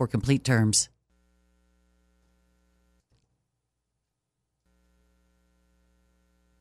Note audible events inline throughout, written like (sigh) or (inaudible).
for complete terms.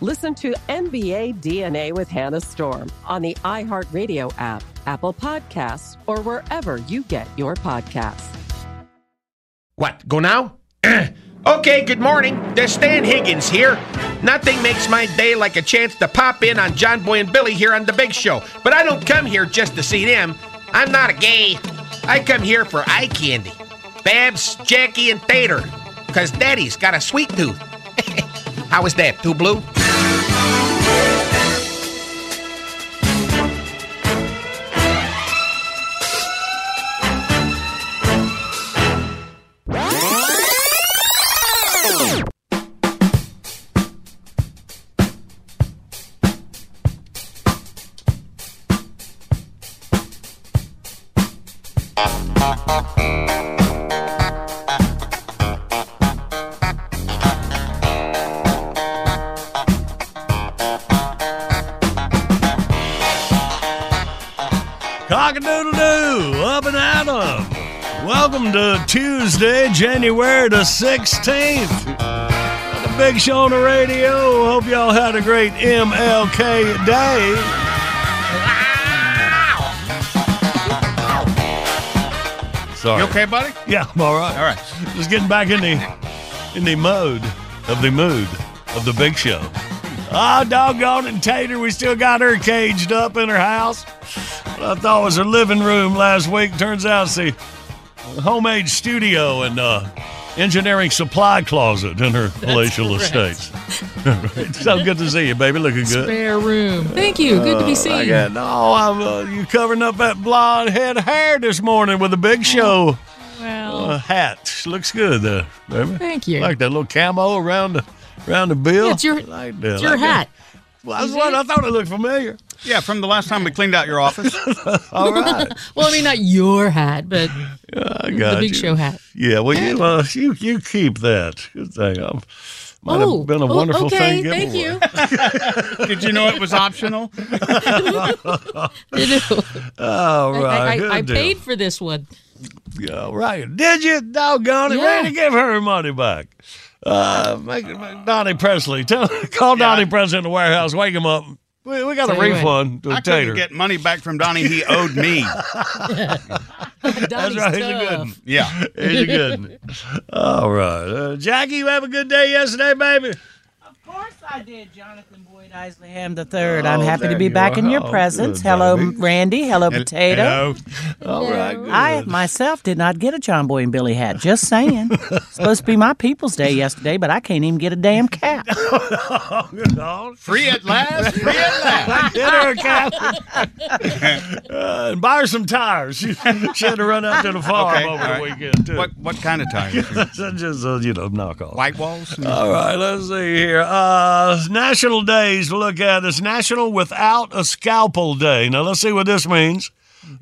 Listen to NBA DNA with Hannah Storm on the iHeartRadio app, Apple Podcasts, or wherever you get your podcasts. What, go now? (clears throat) okay, good morning. There's Stan Higgins here. Nothing makes my day like a chance to pop in on John Boy and Billy here on The Big Show. But I don't come here just to see them. I'm not a gay. I come here for eye candy. Babs, Jackie, and Tater. Because Daddy's got a sweet tooth. (laughs) How is that? Too blue? January the 16th. The Big Show on the radio. Hope y'all had a great MLK day. Sorry. You okay, buddy? Yeah, I'm all right. All right. Just getting back in the in the mode of the mood of the big show. Ah, doggone it, Tater, we still got her caged up in her house. What I thought was her living room last week turns out it's a homemade studio and uh, engineering supply closet in her palatial estates. (laughs) so good to see you, baby. Looking good. Spare room. Thank you. Good to be I seen. got, no, I'm uh, you covering up that blonde head hair this morning with a big show well, uh, hat. Looks good, there, baby. thank you. Like that little camo around the around the bill. Yeah, it's your, like that, it's your like that. hat. Well, that's what I thought it looked familiar. Yeah, from the last time we cleaned out your office. (laughs) All right. (laughs) Well, I mean, not your hat, but I the Big you. Show hat. Yeah, well, you, uh, you you keep that. Good thing. I'm, might oh, have been a oh, wonderful okay, thing. thank you. (laughs) Did you know it was optional? You know, I, right. I, I paid for this one. Yeah, right. Did you? Doggone it, Yeah. Randy, give her her money back. Uh, make, make Donnie Presley. Tell, call Donnie Presley in the warehouse. Wake him up. We, we got Tell a you what. refund to I a tater. couldn't get money back from Donnie. He owed me. (laughs) That's Donnie's right. He's a tough. good one. Yeah. (laughs) He's a good one. All right. Uh, Jackie, you have a good day yesterday, baby? Of course I did, Jonathan Boyd Isleyham the third. Oh, I'm happy to be back in your Oh, presence. good, Hello, baby. Randy. Hello, Potato. Hello. All right. Good. I myself did not get a John Boy and Billy hat. Just saying. (laughs) Supposed to be my People's Day yesterday, but I can't even get a damn (laughs) cap. No, Free at last. Free at last. Get her a cap. uh, and buy her some tires. She, she had to run out to the farm Okay, over all the weekend, too. What what kind of tires? (laughs) Just, uh, you know, knock off. White walls? All right, let's see here. Uh, Uh, national days to look at. It's National Without a Scalpel Day. Now, let's see what this means.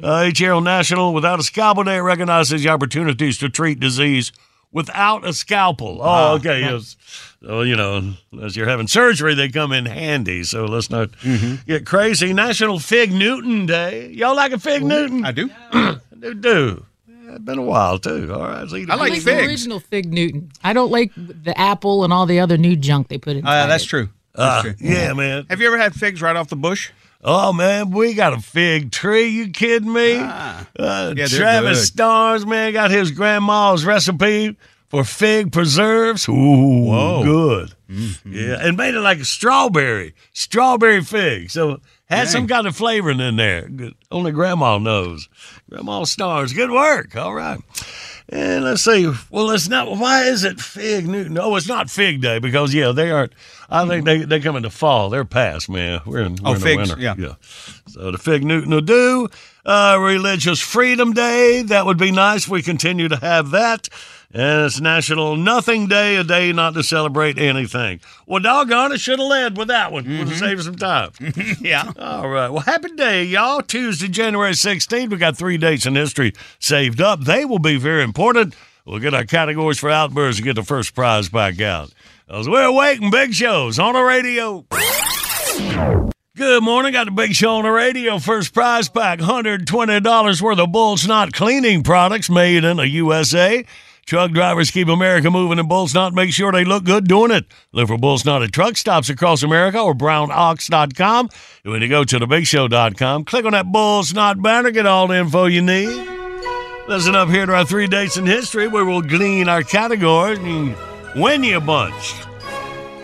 Uh, each year on National Without a Scalpel Day recognizes the opportunities to treat disease without a scalpel. Oh, ah, okay. Yes. So, you know, as you're having surgery, they come in handy. So let's not mm-hmm. get crazy. National Fig Newton Day. Y'all like a Fig Newton? I do. I (clears throat) do. Do. Yeah, it's been a while, too. All right. let's eat like Fig the figs. original Fig Newton. I don't like the apple and all the other new junk they put in. Uh, that's true. Uh, That's true. yeah, man. Have you ever had figs right off the bush? Oh man, we got a fig tree. You kidding me? uh, Yeah, they're Travis good. Stars, man, got his grandma's recipe for fig preserves. Ooh, Whoa. good. Yeah, and made it like a strawberry, strawberry fig. So had some kind of flavoring in there. Good. Only grandma knows. Grandma Stars, good work. All right. And let's see. Well, it's not. Why is it Fig Newton? Oh, it's not Fig Day because yeah, they aren't. I think they they come in the fall. They're past, man. We're in, oh, we're Oh, in figs, the winter. yeah. yeah. So the Fig Newton will do. Uh, Religious Freedom Day. That would be nice. if We continue to have that. And it's National Nothing Day, a day not to celebrate anything. Well, doggone it, should have led with that one. Would have saved some time. (laughs) yeah. All right. Well, happy day, y'all. Tuesday, January 16th. We got three dates in history saved up. They will be very important. We'll get our categories for outbursts and get the first prize back out. As we're waiting, big shows on the radio. Good morning. Got the big show on the radio. First prize pack $120 worth of Bull Snot cleaning products made in the USA. Truck drivers keep America moving and Bull Snot make sure they look good doing it. Look for Bull Snot at truck stops across America or brownox.com. And when you go to thebigshow.com, click on that Bull Snot banner, get all the info you need. Listen up here to our three dates in history where we'll glean our categories and win you a bunch.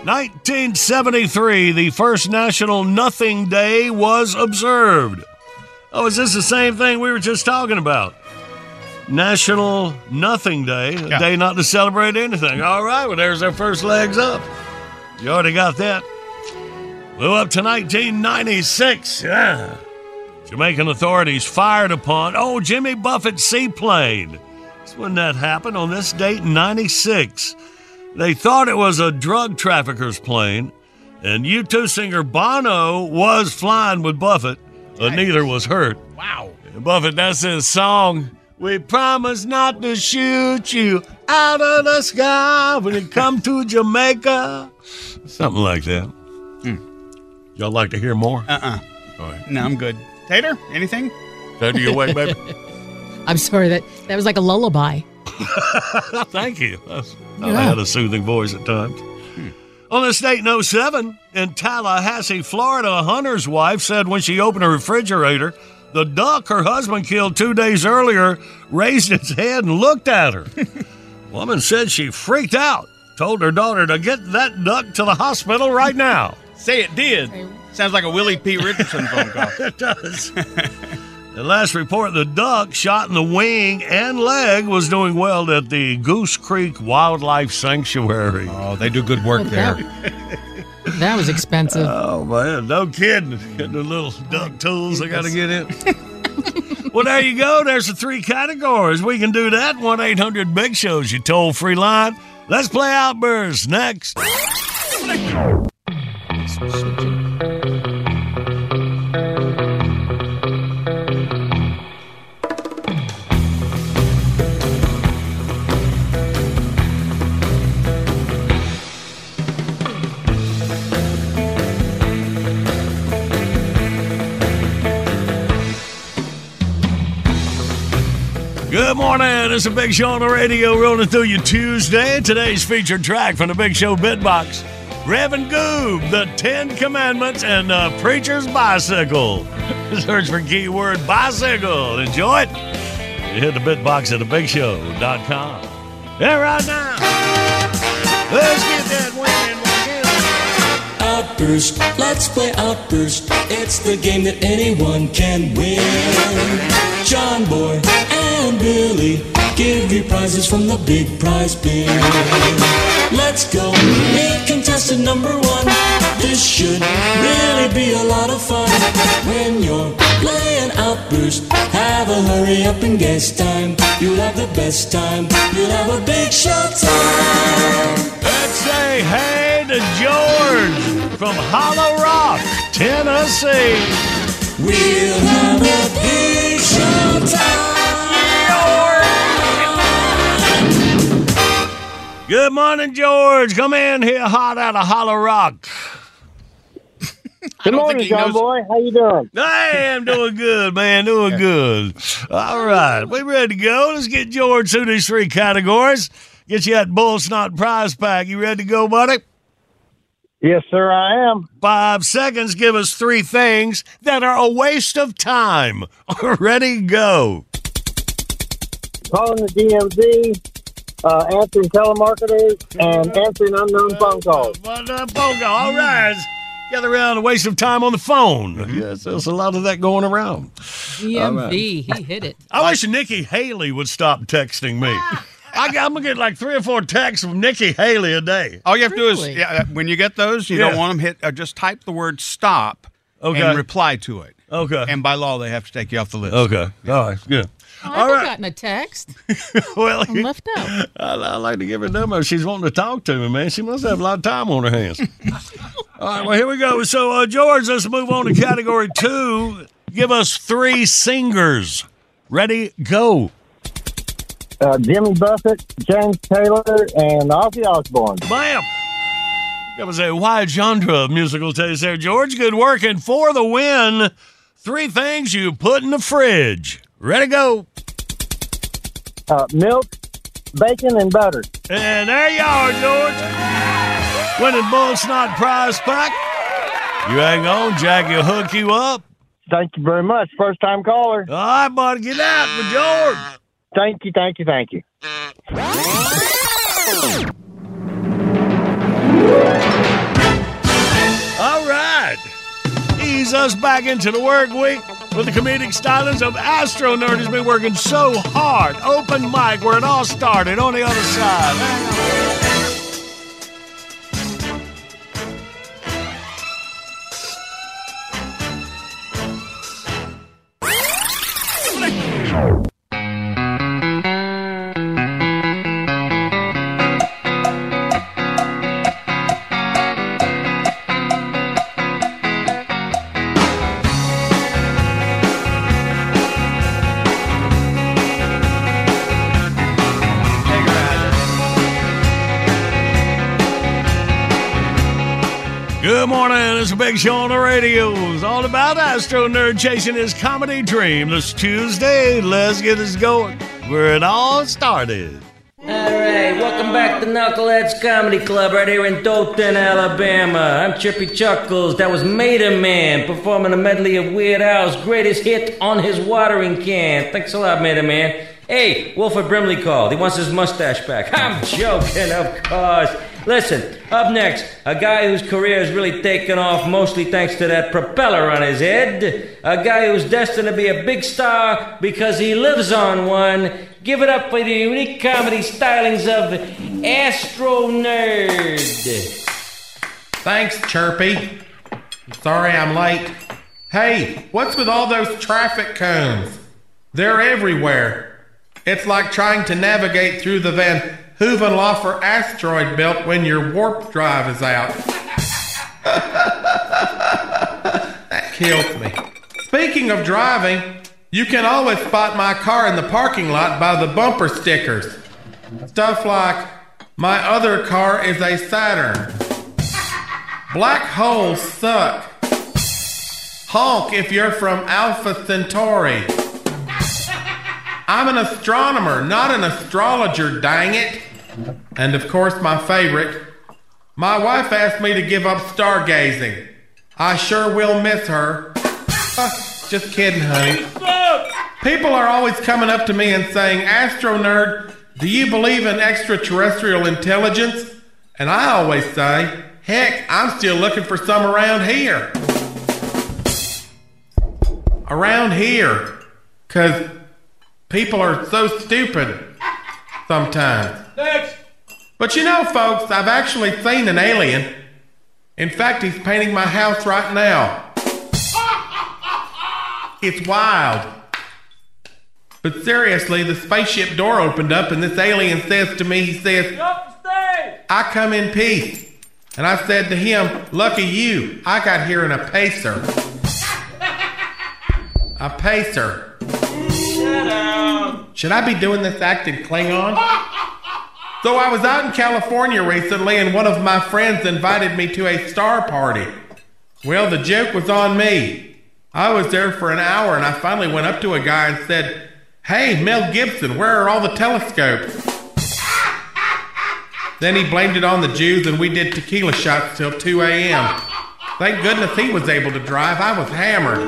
1973, the first National Nothing Day was observed. Oh, is this the same thing we were just talking about? National Nothing Day, a Yeah. day not to celebrate anything. All right, well, there's our first legs up. You already got that. Well, up to 1996. Yeah. Jamaican authorities fired upon, oh, Jimmy Buffett's seaplane. That's when that happened on this date in 96. They thought it was a drug trafficker's plane, and U2 singer Bono was flying with Buffett, but neither was hurt. Wow. Buffett, that's his song. We promise not to shoot you out of the sky when you come to Jamaica. Something like that. Hmm. Y'all like to hear more? Uh-uh. All right. No, I'm good. Tater, anything? Tater, you awake, baby? (laughs) I'm sorry that that was like a lullaby. (laughs) Thank you. That's- I Yeah. had a soothing voice at times. Hmm. On this date in 07, in Tallahassee, Florida, a hunter's wife said when she opened her refrigerator, the duck her husband killed two days earlier raised its head and looked at her. (laughs) Woman said she freaked out, told her daughter to get that duck to the hospital right now. Say it did. Sounds like a Willie P. Richardson phone call. (laughs) It does. The last report, the duck shot in the wing and leg was doing well at the Goose Creek Wildlife Sanctuary. Oh, they do good work there. That, that was expensive. (laughs) Oh man, no kidding. Getting the little duck tools I got to get in. (laughs) well, there you go. There's the three categories. We can do that. 1 800 Big Shows, you toll free line. Let's play Outburst next. Good morning. It's a Big Show on the radio rolling through you Tuesday. Today's featured track from the Big Show Bitbox. Reverend Goob, the Ten Commandments, and the Preacher's Bicycle. (laughs) Search for keyword bicycle. Enjoy it. You hit the Bitbox at thebigshow.com. Yeah, right now. Let's get that winning. Outburst, let's play Outburst. It's the game that anyone can win. John Boy and Billy give you prizes from the big prize bin. Let's go, meet contestant number one. This should really be a lot of fun. When you're playing Outburst, have a hurry up and guess time. You'll have the best time. You'll have a big show time. Let's say hey to George from Hollow Rock, Tennessee. We'll have a big Good morning, George. Come in here hot out of Hollow Rock. Good morning, John Boy. How you doing? I'm doing good, man. Doing good. All right, we ready to go? Let's get George through these three categories. Get you that bull snot prize pack. You ready to go, buddy? Yes, sir, I am. Five seconds. Give us three things that are a waste of time. (laughs) ready, go. Calling the DMV, uh, answering telemarketers, and answering unknown phone calls. Phone call. All right. Gather around a waste of time on the phone. Yes, there's a lot of that going around. DMV, he hit it. I wish Nikki Haley would stop texting me. I, am gonna get like three or four texts from Nikki Haley a day. All you have to do is yeah, when you get those, you Yeah. don't want them hit. Uh, just type the word "stop" Okay. and reply to it. Okay. And by law, they have to take you off the list. Okay. All right. Good. Oh, All I've right. gotten a text. (laughs) Well, I'm left out. I, I like to give her a number. She's wanting to talk to me, man. She must have a lot of time on her hands. All right, well, here we go. So, uh, George, let's move on to category two. Give us three singers. Ready, go. Uh, Jimmy Buffett, James Taylor, and Ozzy Osbourne. Bam! That was a wide genre of musical taste there, George. Good work. And for the win, three things you put in the fridge. Ready, go. Uh, milk, bacon, and butter. And there you are, George. Winning Bull Snot prize pack. You hang on, Jackie will hook you up. Thank you very much. First time caller. All right, buddy, get out for George. Thank you, thank you, thank you. All right. Ease us back into the work week with the comedic stylings of Astro Nerd has been working so hard. Open mic where it all started on the other side. A big show on the radio. It's all about Astro Nerd chasing his comedy dream. This Tuesday, let's get this going where it all started. All right, welcome back to Knuckleheads Comedy Club right here in Dothan, Alabama. I'm Chippy Chuckles. That was Mater Man performing a medley of Weird Al's greatest hit on his watering can. Thanks a lot, Mater Man. Hey, Wilford Brimley called. He wants his mustache back. (laughs) I'm joking, of course. Listen, up next, a guy whose career has really taken off mostly thanks to that propeller on his head. A guy who's destined to be a big star because he lives on one. Give it up for the unique comedy stylings of Astro Nerd. Thanks, Chirpy. Sorry I'm late. Hey, what's with all those traffic cones? They're everywhere. It's like trying to navigate through the Van Hoovenloffer asteroid belt when your warp drive is out. that kills me. Speaking of driving, you can always spot my car in the parking lot by the bumper stickers. Stuff like, my other car is a Saturn. Black holes suck. Honk if you're from Alpha Centauri. I'm an astronomer, not an astrologer, dang it. And of course, my favorite. My wife asked me to give up stargazing. I sure will miss her. (laughs) Just kidding, honey. People are always coming up to me and saying, Astro Nerd, do you believe in extraterrestrial intelligence? And I always say, heck, I'm still looking for some around here. Around here. Because people are so stupid sometimes. Next. But you know, folks, I've actually seen an alien. In fact, he's painting my house right now. (laughs) It's wild. But seriously, the spaceship door opened up and this alien says to me, he says, I come in peace. And I said to him, Lucky you, I got here in a pacer. (laughs) A pacer. Should I be doing this act in Klingon? (laughs) So I was out in California recently, and one of my friends invited me to a star party. Well, the joke was on me. I was there for an hour, and I finally went up to a guy and said, Hey, Mel Gibson, where are all the telescopes? Then he blamed it on the Jews, and we did tequila shots till 2 a.m. Thank goodness he was able to drive. I was hammered.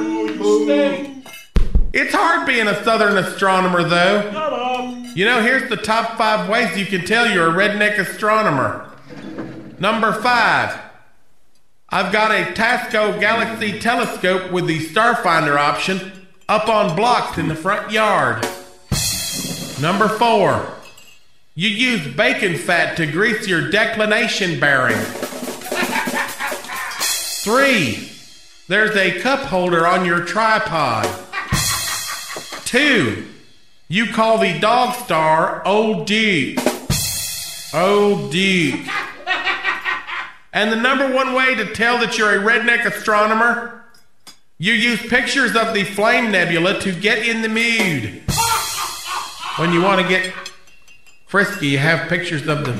It's hard being a Southern astronomer, though. You know, here's the top five ways you can tell you're a redneck astronomer. Number five, I've got a Tasco Galaxy telescope with the Starfinder option up on blocks in the front yard. Number four, you use bacon fat to grease your declination bearing. Three, there's a cup holder on your tripod. Two, you call the dog star. Old Duke. And the number one way to tell that you're a redneck astronomer, you use pictures of the Flame Nebula to get in the mood. When you want to get frisky, you have pictures of the.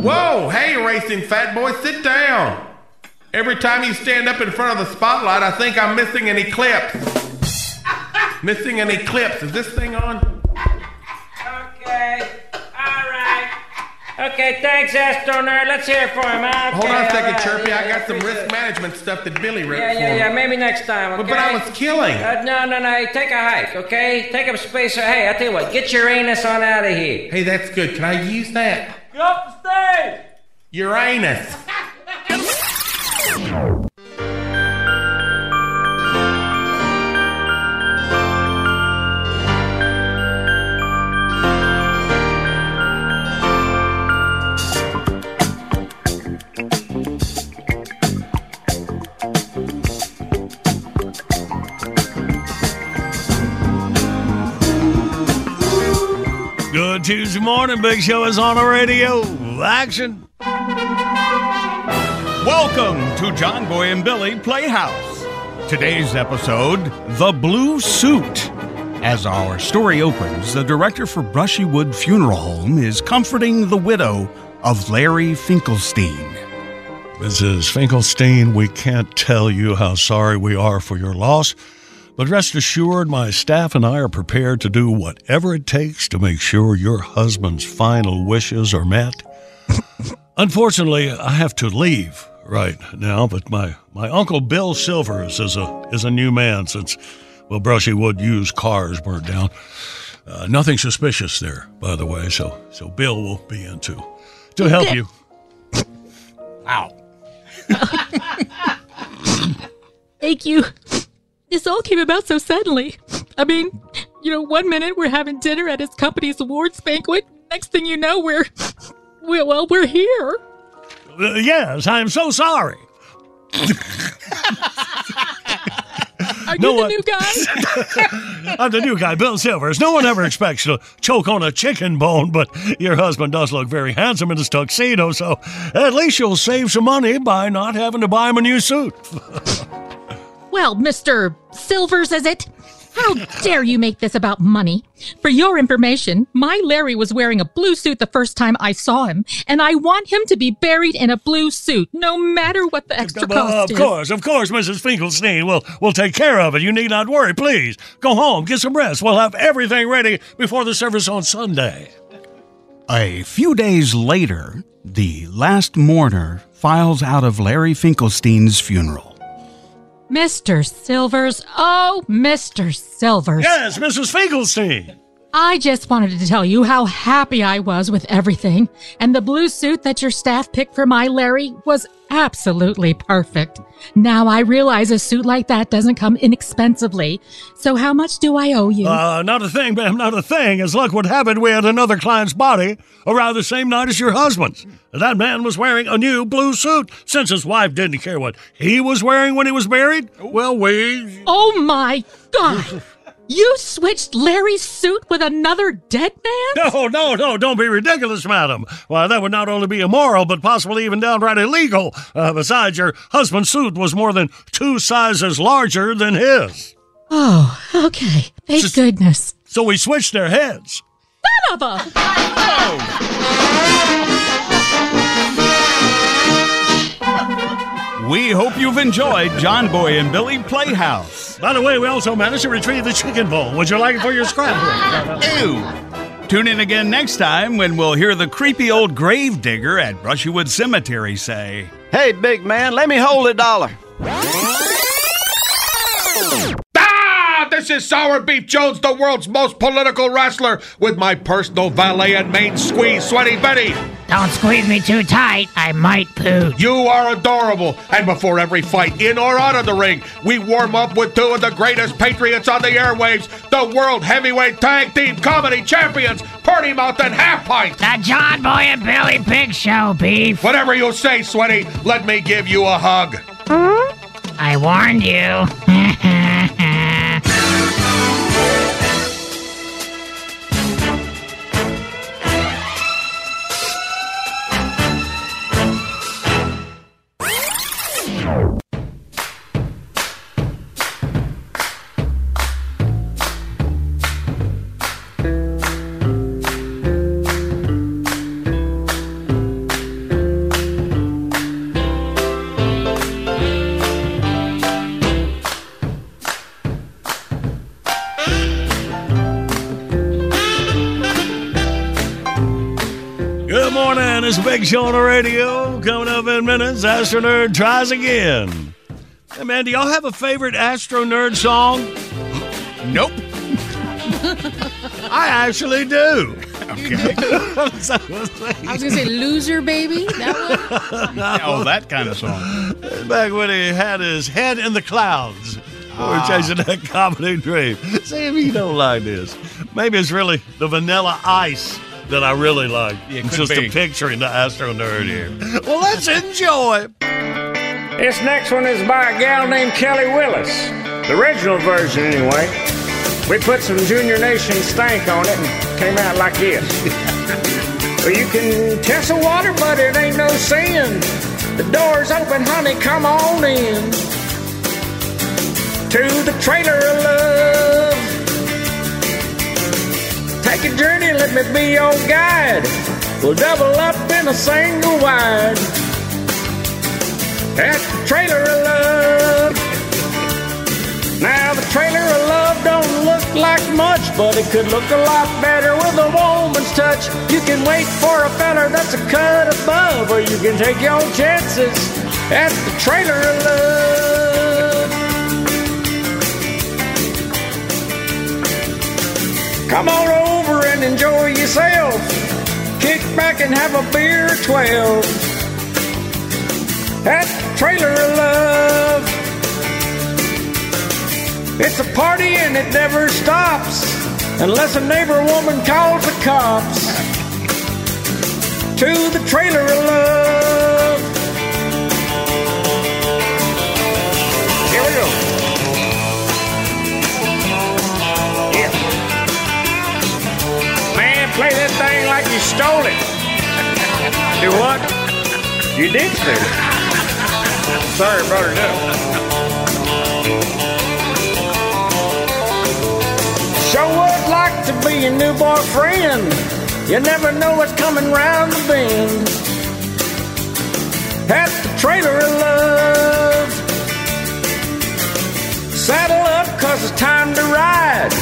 Whoa! Hey, racing fat boy, sit down. Every time you stand up in front of the spotlight, I think I'm missing an eclipse. Missing an eclipse. Is this thing on? Okay. All right. Okay, thanks, Astronerd. Let's hear it for him. Okay, Hold on a second, right. Chirpy. I got some risk management stuff that Billy wrote Yeah, for yeah, me. yeah. Maybe next time. But- Okay? but I was killing. Uh, no, no, no. Take a hike, okay? Take a spacer. Hey, I tell you what. Get your anus on out of here. Hey, that's good. Can I use that? Get off the stage. Uranus. Tuesday morning. Big Show is on the radio. Action. Welcome to John Boy and Billy Playhouse. Today's episode The Blue Suit. As our story opens, the director for Brushywood Funeral Home is comforting the widow of Larry Finkelstein. Mrs. Finkelstein, we can't tell you how sorry we are for your loss, but rest assured my staff and I are prepared to do whatever it takes to make sure your husband's final wishes are met. (coughs) Unfortunately, I have to leave right now, but my, my uncle Bill Silvers is a is a new man since well Brushywood used cars burnt down. Uh, nothing suspicious there, by the way. So so Bill will be in too to help you. Wow. (laughs) Thank you. This all came about so suddenly. I mean, you know, one minute we're having dinner at his company's awards banquet. Next thing you know, we're, we well, we're here. Uh, yes, I'm so sorry. Are No you the one- new guy? (laughs) I'm the new guy, Bill Silvers. No one ever expects you to choke on a chicken bone, but your husband does look very handsome in his tuxedo, so at least you'll save some money by not having to buy him a new suit. (laughs) Well, Mr. Silvers, is it? How dare you make this about money? For your information, my Larry was wearing a blue suit the first time I saw him, and I want him to be buried in a blue suit, no matter what the extra Well, cost of is. course, of course, Mrs. Finkelstein. We'll, we'll take care of it. You need not worry. Please, go home, get some rest. We'll have everything ready before the service on Sunday. A few days later, the last mourner files out of Larry Finkelstein's funeral. Mr. Silvers, oh, Mr. Silvers. Yes, Mrs. Finkelstein. I just wanted to tell you how happy I was with everything, and the blue suit that your staff picked for my Larry was absolutely perfect. Now I realize a suit like that doesn't come inexpensively. So how much do I owe you? Uh, not a thing, ma'am, not a thing. As luck would have it, we had another client's body around the same night as your husband's. That man was wearing a new blue suit. Since his wife didn't care what he was wearing when he was married. well, we. oh my God! (laughs) You switched Larry's suit with another dead man? No, no, no, don't be ridiculous, madam. Why, that would not only be immoral, but possibly even downright illegal. Uh, besides, your husband's suit was more than two sizes larger than his. Oh, okay. Thank goodness. So we switched their heads. Son of a. We hope you've enjoyed John Boy and Billy Playhouse. By the way, we also managed to retrieve the chicken bowl. Would you like it for your scrapbook? Ew. Tune in again next time when we'll hear the creepy old grave digger at Brushywood Cemetery say, Hey, big man, let me hold a dollar. This is Sour Beef Jones, the world's most political wrestler, with my personal valet and main squeeze, Sweaty Betty. Don't squeeze me too tight. I might poo. You are adorable. And before every fight, in or out of the ring, we warm up with two of the greatest patriots on the airwaves, the World Heavyweight Tag Team Comedy Champions, Party Mouth and Half Pint. The John Boy and Billy Big Show, beef. Whatever you say, Sweaty, let me give you a hug. I warned you. (laughs) Big Show on the radio. Coming up in minutes, Astro Nerd tries again. Hey, man, do y'all have a favorite Astro Nerd song? (laughs) Nope. I actually do. Okay. (laughs) I was gonna say loser baby. That one. (laughs) oh, that kind of song. Back when he had his head in the clouds. We were Ah. chasing that comedy dream. See if you don't like this. Maybe it's really the vanilla ice that I really like. Yeah, It's just be. a in the Astro Nerd here. (laughs) Well, let's enjoy. This next one is by a gal named Kelly Willis. The original version, anyway. We put some Junior Nation stank on it and came out like this. (laughs) well, you can test the water, but it ain't no sin. The door's open, honey, come on in. To the trailer of love. Take a journey, let me be your guide. We'll double up in a single wide. At the trailer of love. Now the trailer of love don't look like much, but it could look a lot better with a woman's touch. You can wait for a feller that's a cut above, or you can take your chances at the trailer of love. Come on over and enjoy yourself. Kick back and have a beer or 12 at trailer of love. It's a party and it never stops unless a neighbor woman calls the cops. To the trailer of love. Play that thing like you stole it. (laughs) Do what? You did steal it. Sorry, it up. Sure would like to be your new boyfriend. You never know what's coming round the bend. At the trailer of love. Saddle up, cause it's time to ride.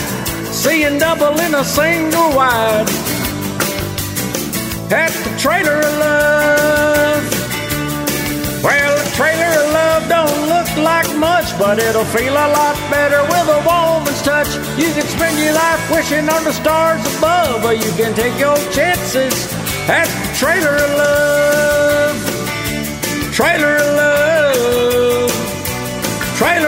Seeing double in a single wide. At the trailer of love. Well, the trailer of love don't look like much, but it'll feel a lot better with a woman's touch. You can spend your life wishing on the stars above, or you can take your chances at the trailer of love. Trailer of love. Trailer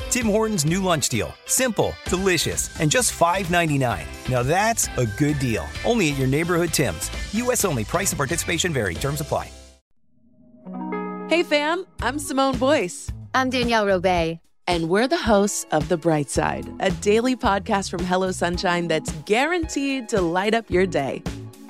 Tim Hortons' new lunch deal. Simple, delicious, and just $5.99. Now that's a good deal. Only at your neighborhood Tim's. U.S. only. Price and participation vary. Terms apply. Hey fam, I'm Simone Boyce. I'm Danielle Robay. And we're the hosts of The Bright Side, a daily podcast from Hello Sunshine that's guaranteed to light up your day.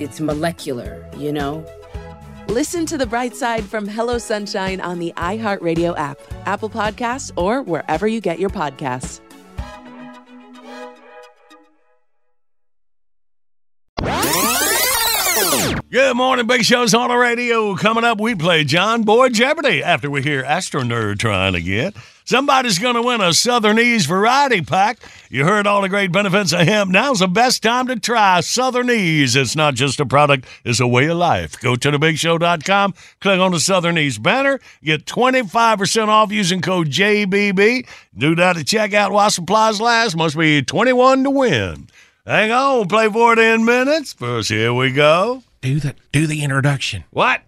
it's molecular, you know? Listen to the bright side from Hello Sunshine on the iHeartRadio app, Apple Podcasts, or wherever you get your podcasts. Good morning, Big Show's on the radio. Coming up, we play John Boy Jeopardy after we hear Astro Nerd trying get. Somebody's going to win a Southernese variety pack. You heard all the great benefits of hemp. Now's the best time to try Southernese. It's not just a product, it's a way of life. Go to thebigshow.com, click on the Southernese banner, get 25% off using code JBB. Do that at checkout while supplies last. Must be 21 to win. Hang on, play for it in minutes. First, here we go. Do the do the introduction. What?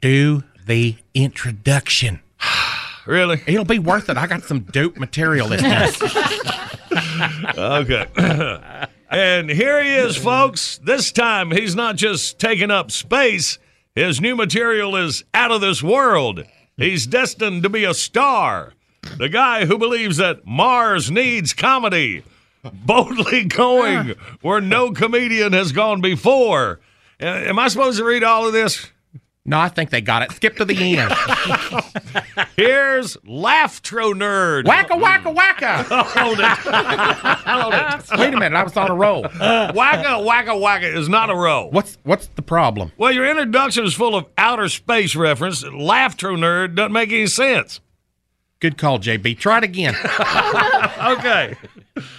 Do the introduction. (sighs) really? It'll be worth it. I got some dope material this time. okay. (coughs) and here he is, folks. This time he's not just taking up space, his new material is out of this world. He's destined to be a star. The guy who believes that Mars needs comedy, boldly going ah. where no comedian has gone before. Am I supposed to read all of this? No, I think they got it. Skip to the end. (laughs) Here's Laughtro Nerd. Wacka wacka wacka. (laughs) Hold it. (laughs) Hold it. Wait a minute, I was on a roll. Wacka wacka wacka is not a row. What's what's the problem? Well, your introduction is full of outer space reference. Laughtro Nerd doesn't make any sense. Good call, JB. Try it again. okay.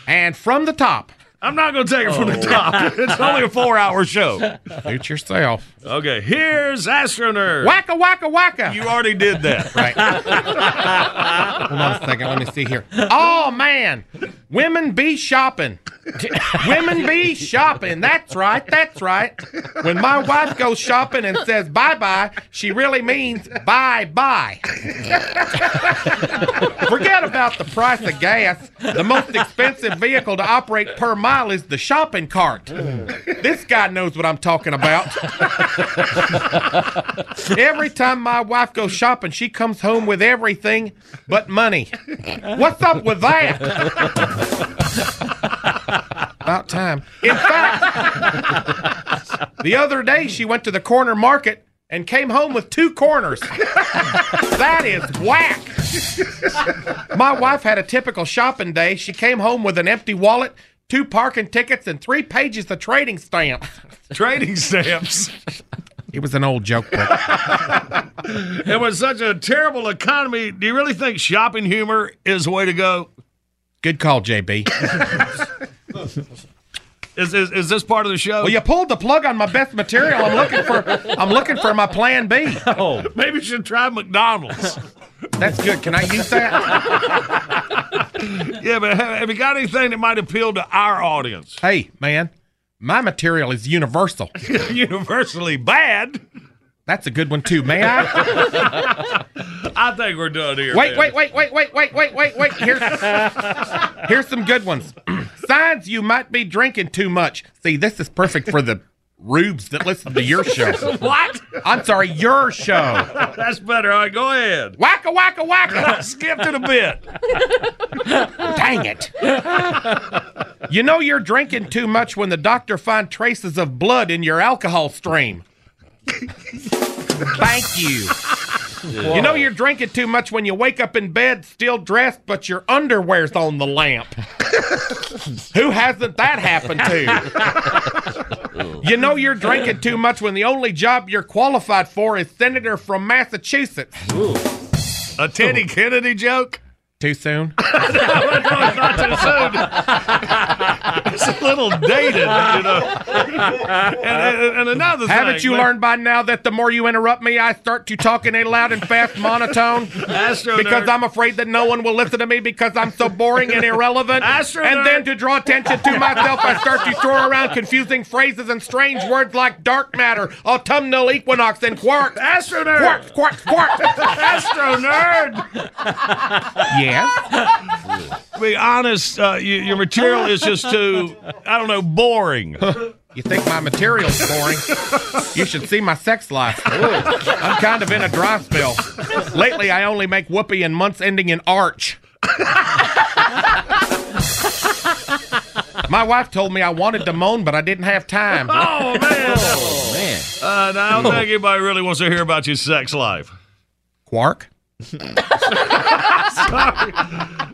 And from the top. I'm not going to take it from the oh. top. (laughs) It's only a four hour show. Suit yourself. Okay, here's Astro Nerd. Wacka wacka wacka. You already did that. Right. (laughs) Hold on a second. Let me see here. Oh, man. Women be shopping. Women be shopping. That's right. That's right. When my wife goes shopping and says bye bye, she really means bye bye. Forget about the price of gas. The most expensive vehicle to operate per mile is the shopping cart. This guy knows what I'm talking about. Every time my wife goes shopping, she comes home with everything but money. What's up with that? (laughs) About time. In fact, the other day she went to the corner market and came home with two corners. that is whack. My wife had a typical shopping day. She came home with an empty wallet, two parking tickets, and three pages of trading stamps. Trading stamps. It was an old joke book. it was such a terrible economy. Do you really think shopping humor is the way to go? Good call, JB. Is, is, is this part of the show? Well, you pulled the plug on my best material. I'm looking for I'm looking for my plan B. Oh, maybe you should try McDonald's. That's good. Can I use that? yeah, but have, have you got anything that might appeal to our audience? Hey, man, my material is universal. (laughs) Universally bad. That's a good one too. May I? (laughs) I think we're done here. Wait, man. wait, wait, wait, wait, wait, wait, wait, wait. Here's, here's some good ones. (clears throat) Signs you might be drinking too much. See, this is perfect for the rubes that listen to your show. (laughs) What? I'm sorry, your show. That's better. All right, go ahead. Wacka, wacka, wacka. (laughs) Skipped it a bit. Dang it. You know you're drinking too much when the doctor finds traces of blood in your alcohol stream. Thank you. You know you're drinking too much when you wake up in bed still dressed, but your underwear's on the lamp. (laughs) Who hasn't that happened to? (laughs) You know you're drinking too much when the only job you're qualified for is senator from Massachusetts. A Teddy Kennedy joke? Too soon? (laughs) no, it's not too soon. It's a little dated, you know. And, and- and another. Haven't you man- learned by now that the more you interrupt me, I start to talk in a loud and fast monotone? Astro because nerd. I'm afraid that no one will listen to me because I'm so boring and irrelevant. Astro and nerd. then to draw attention to myself, I start to throw around confusing phrases and strange words like dark matter, autumnal equinox, and quarks. Astro nerd. Quark, quark, quarks. Astro nerd. yes. (laughs) Be honest, uh, you, your material is just too, I don't know, boring. You think my material's boring? You should see my sex life. I'm kind of in a dry spell. Lately, I only make whoopee in months ending in arch. My wife told me I wanted to moan, but I didn't have time. Oh, man. oh man. Uh, now, I don't think anybody really wants to hear about your sex life. Quark? (laughs) Sorry,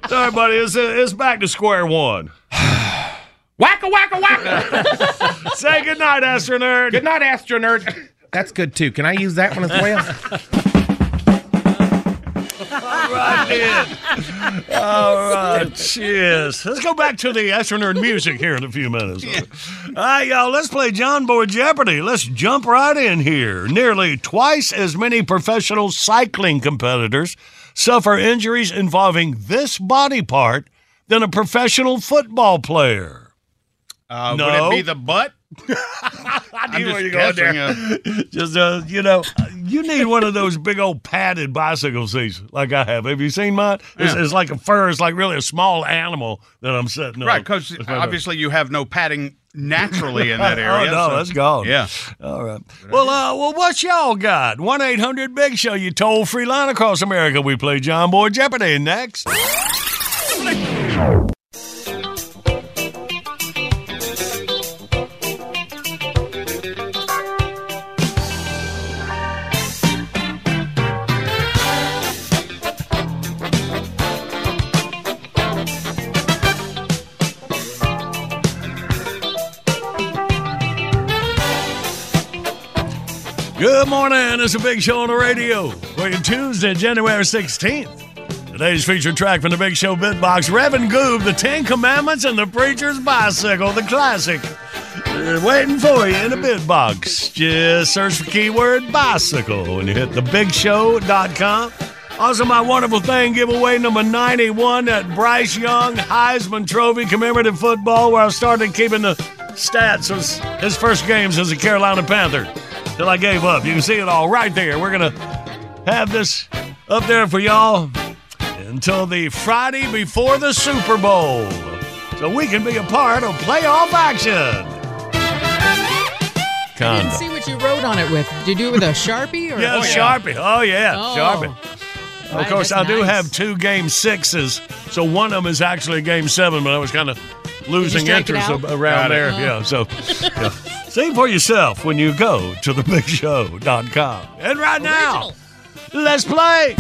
Sorry buddy. It's, it's back to square one. (sighs) Wacka, wacka, wacka! (laughs) Say goodnight, Astro Nerd. Good night, Astro Nerd. That's good too. Can I use that one as well? right then. All right, cheers. Let's go back to the Astro Nerd music here in a few minutes. All right, y'all, let's play John Boy Jeopardy. Let's jump right in here. Nearly twice as many professional cycling competitors suffer injuries involving this body part than a professional football player. Uh, No. Would it be the butt? (laughs) I I'm knew where just you're going guessing, there. Just, uh, you know, you need one of those big old padded bicycle seats like I have. Have you seen mine? It's, Yeah. it's like a fur. It's like really a small animal that I'm sitting on. Right, because That's what obviously you have no padding naturally in that area. (laughs) Oh, area. no, so- that's gone. Yeah. All right. Well, uh, well, what y'all got? One eight hundred Big Show. You toll free line across America. We play John Boy Jeopardy next. (laughs) Good morning. It's a big show on the radio. For you Tuesday, January 16th. Today's featured track from the Big Show Bitbox, Reverend Goob, The Ten Commandments, and The Preacher's Bicycle, the classic. Waiting for you in the Bitbox. Just search for keyword bicycle when you hit thebigshow.com. Also, my wonderful thing giveaway number 91 at Bryce Young Heisman Trophy commemorative football, where I started keeping the stats of his first games as a Carolina Panther till I gave up. You can see it all right there. We're going to have this up there for y'all until the Friday before the Super Bowl so we can be a part of playoff action. I Kinda. didn't see what you wrote on it with. Did you do it with a Sharpie? Or? Yeah, oh, Sharpie. Oh, yeah, Oh. Sharpie. Of course, I that's do have two game sixes, so one of them is actually game seven, but I was kind of losing interest around there. Yeah, so yeah. see for yourself when you go to thebigshow.com. And right now, let's play.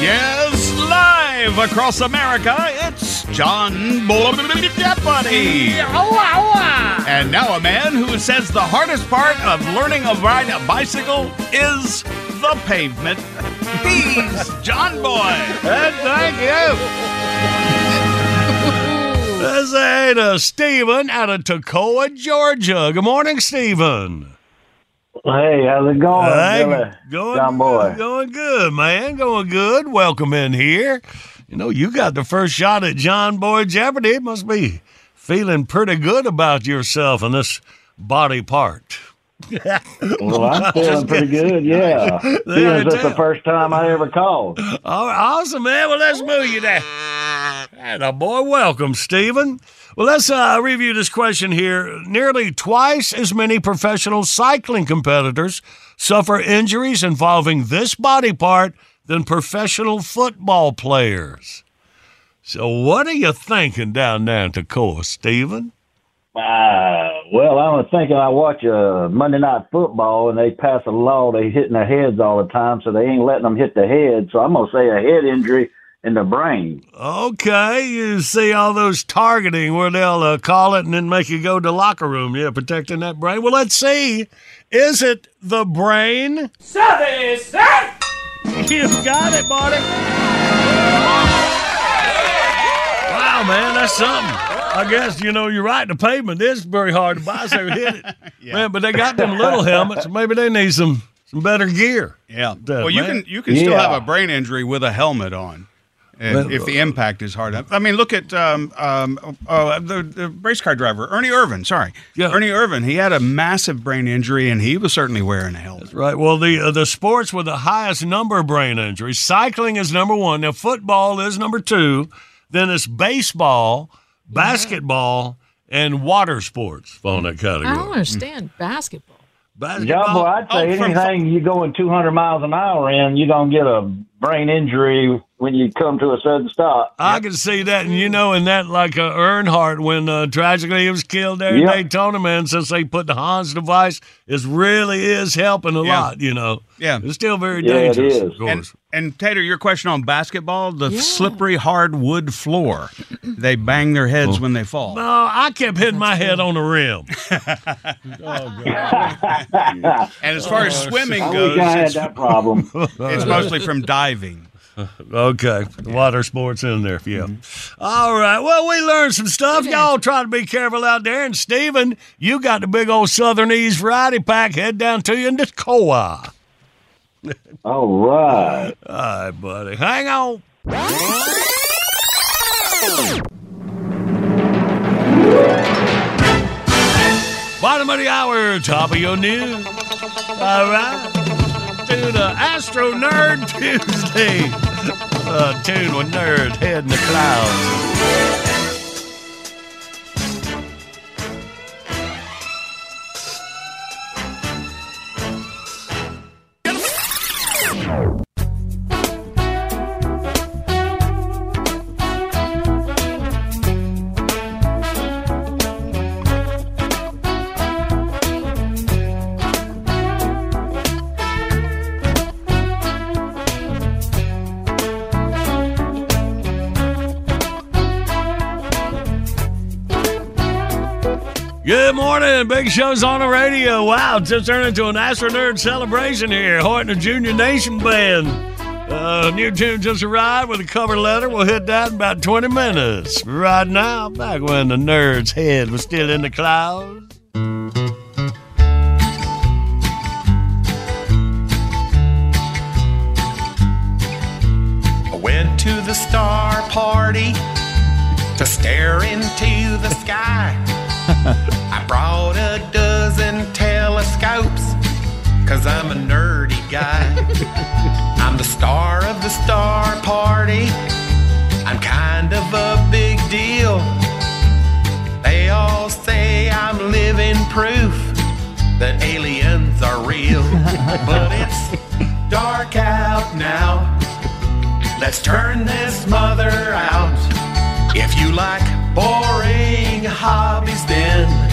Yes, live across America, it's John Boy Jeopardy. And now a man who says the hardest part of learning to ride a bicycle is the pavement. He's John Boy. And thank you. Let's say to Stephen out of Toccoa, Georgia. Good morning, Stephen. Hey, how's it going, Hey, Billy? going John Boy. going good, man. Going good. Welcome in here. You know, you got the first shot at John Boy Jeopardy. It must be feeling pretty good about yourself and this body part. (laughs) Well, I'm (laughs) feeling pretty good, yeah. There Seeing you as it's the first time I ever called. All right, awesome, man. Well, let's move you there. And a boy, welcome, Stephen. Well, let's uh, review this question here. Nearly twice as many professional cycling competitors suffer injuries involving this body part than professional football players. So, what are you thinking down there at the course, Stephen? Uh, well, I was thinking I watch uh, Monday Night Football and they pass a law they hitting their heads all the time, so they ain't letting them hit the head. So I'm gonna say a head injury in the brain. Okay, you see all those targeting where they'll uh, call it and then make you go to locker room. Yeah, protecting that brain. Well, let's see. Is it the brain? Service! You've got it, buddy. Wow, man, that's something. I guess you know you're right. The pavement is very hard to buy, so hit it, (laughs) man. But they got them little helmets. Maybe they need some some better gear. Yeah. That, well, you can you can still have a brain injury with a helmet on. If, Well, if the impact is hard enough. I mean, look at um, um, uh, the, the race car driver, Ernie Irvan. Sorry. Ernie Irvan. He had a massive brain injury, and he was certainly wearing a helmet. Right. Well, the uh, the sports with the highest number of brain injuries, cycling is number one. Now, football is number two. Then it's baseball, basketball, and water sports fall in that category. I don't understand basketball. John Boy, I'd say Oh, from- anything you going 200 miles an hour in, you're gonna get a brain injury when you come to a sudden stop. I can see that, and you know, in that like uh, Earnhardt when uh, tragically he was killed there Yep. in Daytona, man. Since they put the Hans device, it really is helping a Yeah. lot. You know, Yeah. it's still very dangerous. Of course. And, and Tater, your question on basketball, the slippery hard wood floor. They bang their heads when they fall. No, I kept hitting my head on the rim. oh, (laughs) (laughs) And as far as Oh, swimming goes, wish I had it's- that problem. it's mostly from diving. (laughs) Okay, water sports in there, yeah. Mm-hmm. All right, well, we learned some stuff. Y'all try to be careful out there. And Steven, you got the big old Southern Ease variety pack. Head down to you in Toccoa. (laughs) All right. All right, buddy. Hang on. Bottom of the hour, top of your news. All right. To the Astro Nerd Tuesday. Uh, tune with Nerd Head in the Clouds. Big show's on the radio. Wow, just turned into an Astro Nerd celebration here. Horton and Junior Nation Band. Uh, new tune just arrived with a cover letter. We'll hit that in about 20 minutes. Right now, back when the nerd's head was still in the clouds. Cause I'm a nerdy guy. (laughs) I'm the star of the star party. I'm kind of a big deal. They all say I'm living proof that aliens are real. (laughs) but it's dark out now. Let's turn this mother out. If you like boring hobbies, then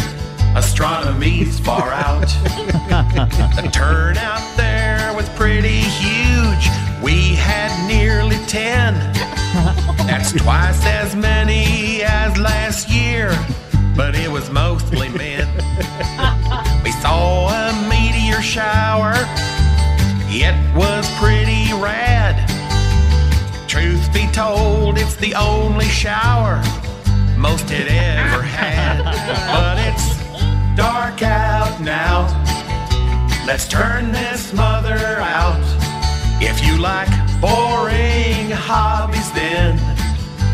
astronomy's far out. (laughs) the turnout there was pretty huge. We had nearly 10. That's twice as many as last year, but it was mostly men. We saw a meteor shower. It was pretty rad. Truth be told, it's the only shower most had ever had. But dark out now. Let's turn this mother out. If you like boring hobbies then.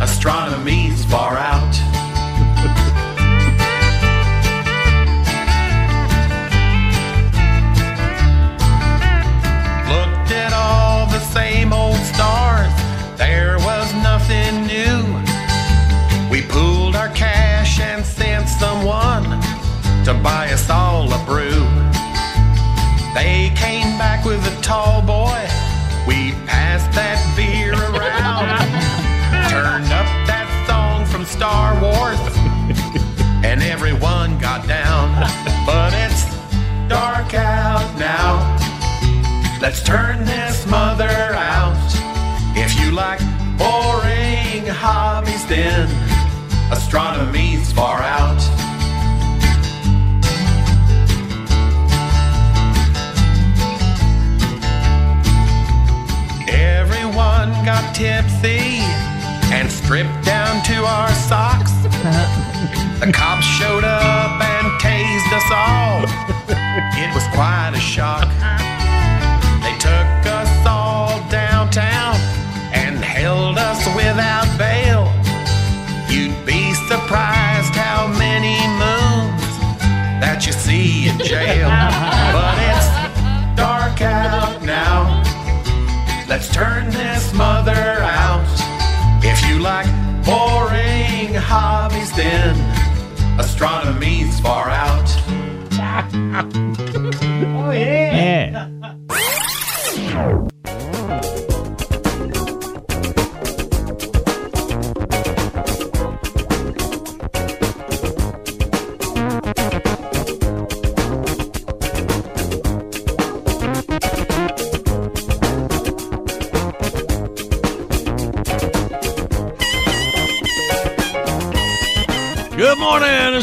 Astronomy's far out. To buy us all a brew. They came back with a tall boy. We passed that beer around, turned up that song from Star Wars, and everyone got down. But it's dark out now. Let's turn this mother out. If you like boring hobbies, then astronomy's far out. Tipsy and stripped down to our socks. The cops showed up and tased us all. It was quite a shock. They took us all downtown and held us without bail. You'd be surprised how many moons that you see in jail. But it's dark out now. Let's turn this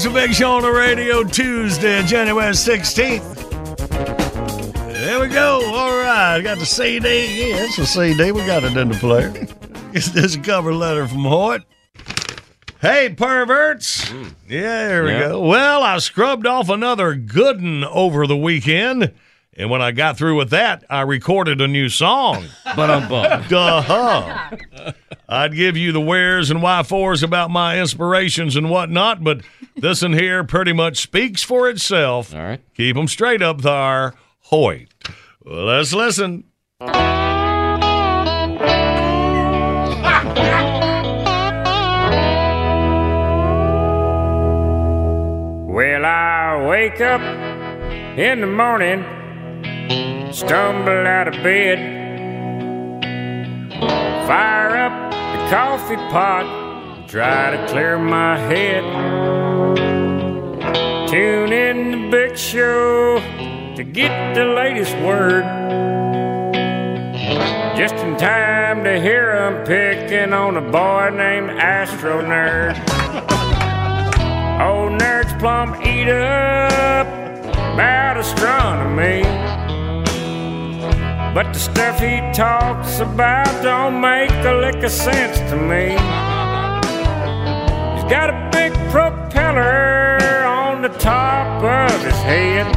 a big show on the radio Tuesday, January 16th. There we go. All right. Got the CD. Yeah, it's a CD. We got it in the player. (laughs) It's this cover letter from Hoyt. Hey, perverts. Hmm. Yeah, there we Yeah. go. Well, I scrubbed off another good one over the weekend. And when I got through with that, I recorded a new song. But I'm Duh. I'd give you the wheres and why fors about my inspirations and whatnot, but this in here pretty much speaks for itself. All right. Keep 'em straight up there, Hoyt. Well, let's listen. Well, I wake up in the morning, stumble out of bed, fire up the coffee pot, try to clear my head. Tune in the big show to get the latest word. Just in time to hear 'em picking on a boy named Astro Nerd. Old nerds plumb eat up about astronomy. But the stuff he talks about don't make a lick of sense to me. He's got a big propeller on the top of his head. (laughs)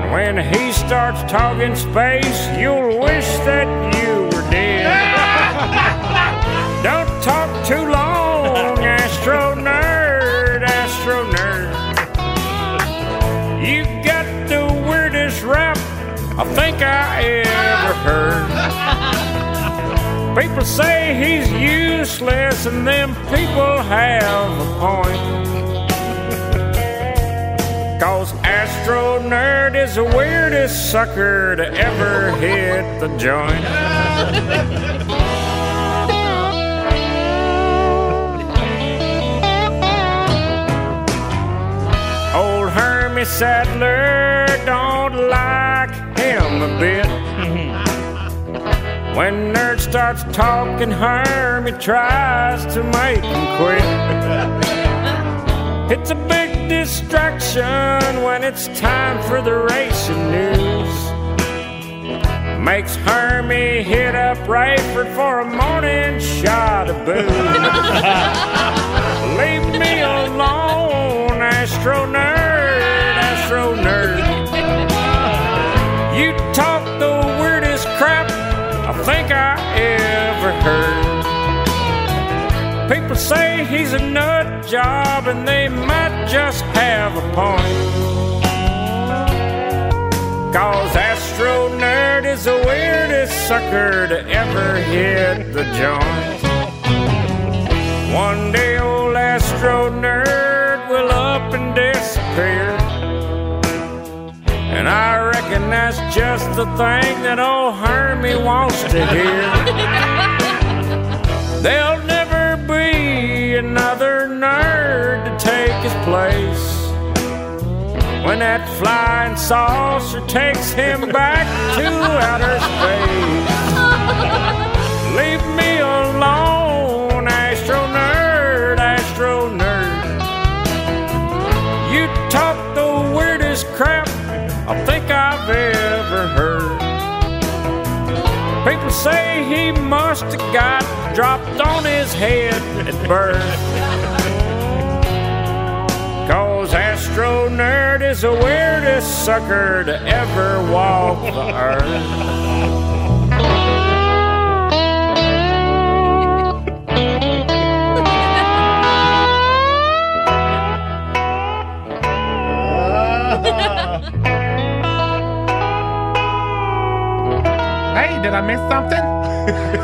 and when he starts talking space, you'll wish that you think I ever heard. People say he's useless, and them people have a point. Cause Astro Nerd is the weirdest sucker to ever hit the joint. Old Hermie Sadler don't like him a bit. Mm-hmm. when Nerd starts talking, Hermie tries to make him quit. It's a big distraction when it's time for the racing news. Makes Hermie hit up Rayford for a morning shot of booze. (laughs) Leave me alone, Astro Nerd, Astro Nerd talk the weirdest crap I think I ever heard. People say he's a nut job and they might just have a point. Cause Astro Nerd is the weirdest sucker to ever hit the joint. One day old Astro Nerd will up and disappear. And I reckon that's just the thing that old Hermie wants to hear. (laughs) There'll never be another nerd to take his place. When that flying saucer takes him back to outer space. Leave me alone, Astro Nerd, Astro Nerd. You talk the weirdest crap I think I've ever heard. People say he must have got dropped on his head at birth. Cause Astro Nerd is the weirdest sucker to ever walk the earth. Did I miss something? (laughs)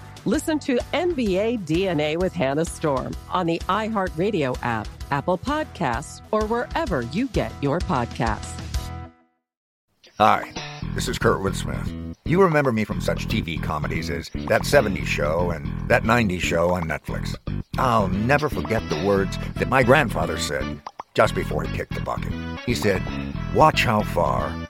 Listen to NBA DNA with Hannah Storm on the iHeartRadio app, Apple Podcasts, or wherever you get your podcasts. Hi, this is Kurtwood Smith. You remember me from such TV comedies as That 70s Show and That 90s Show on Netflix. I'll never forget the words that my grandfather said just before he kicked the bucket. He said, Watch how far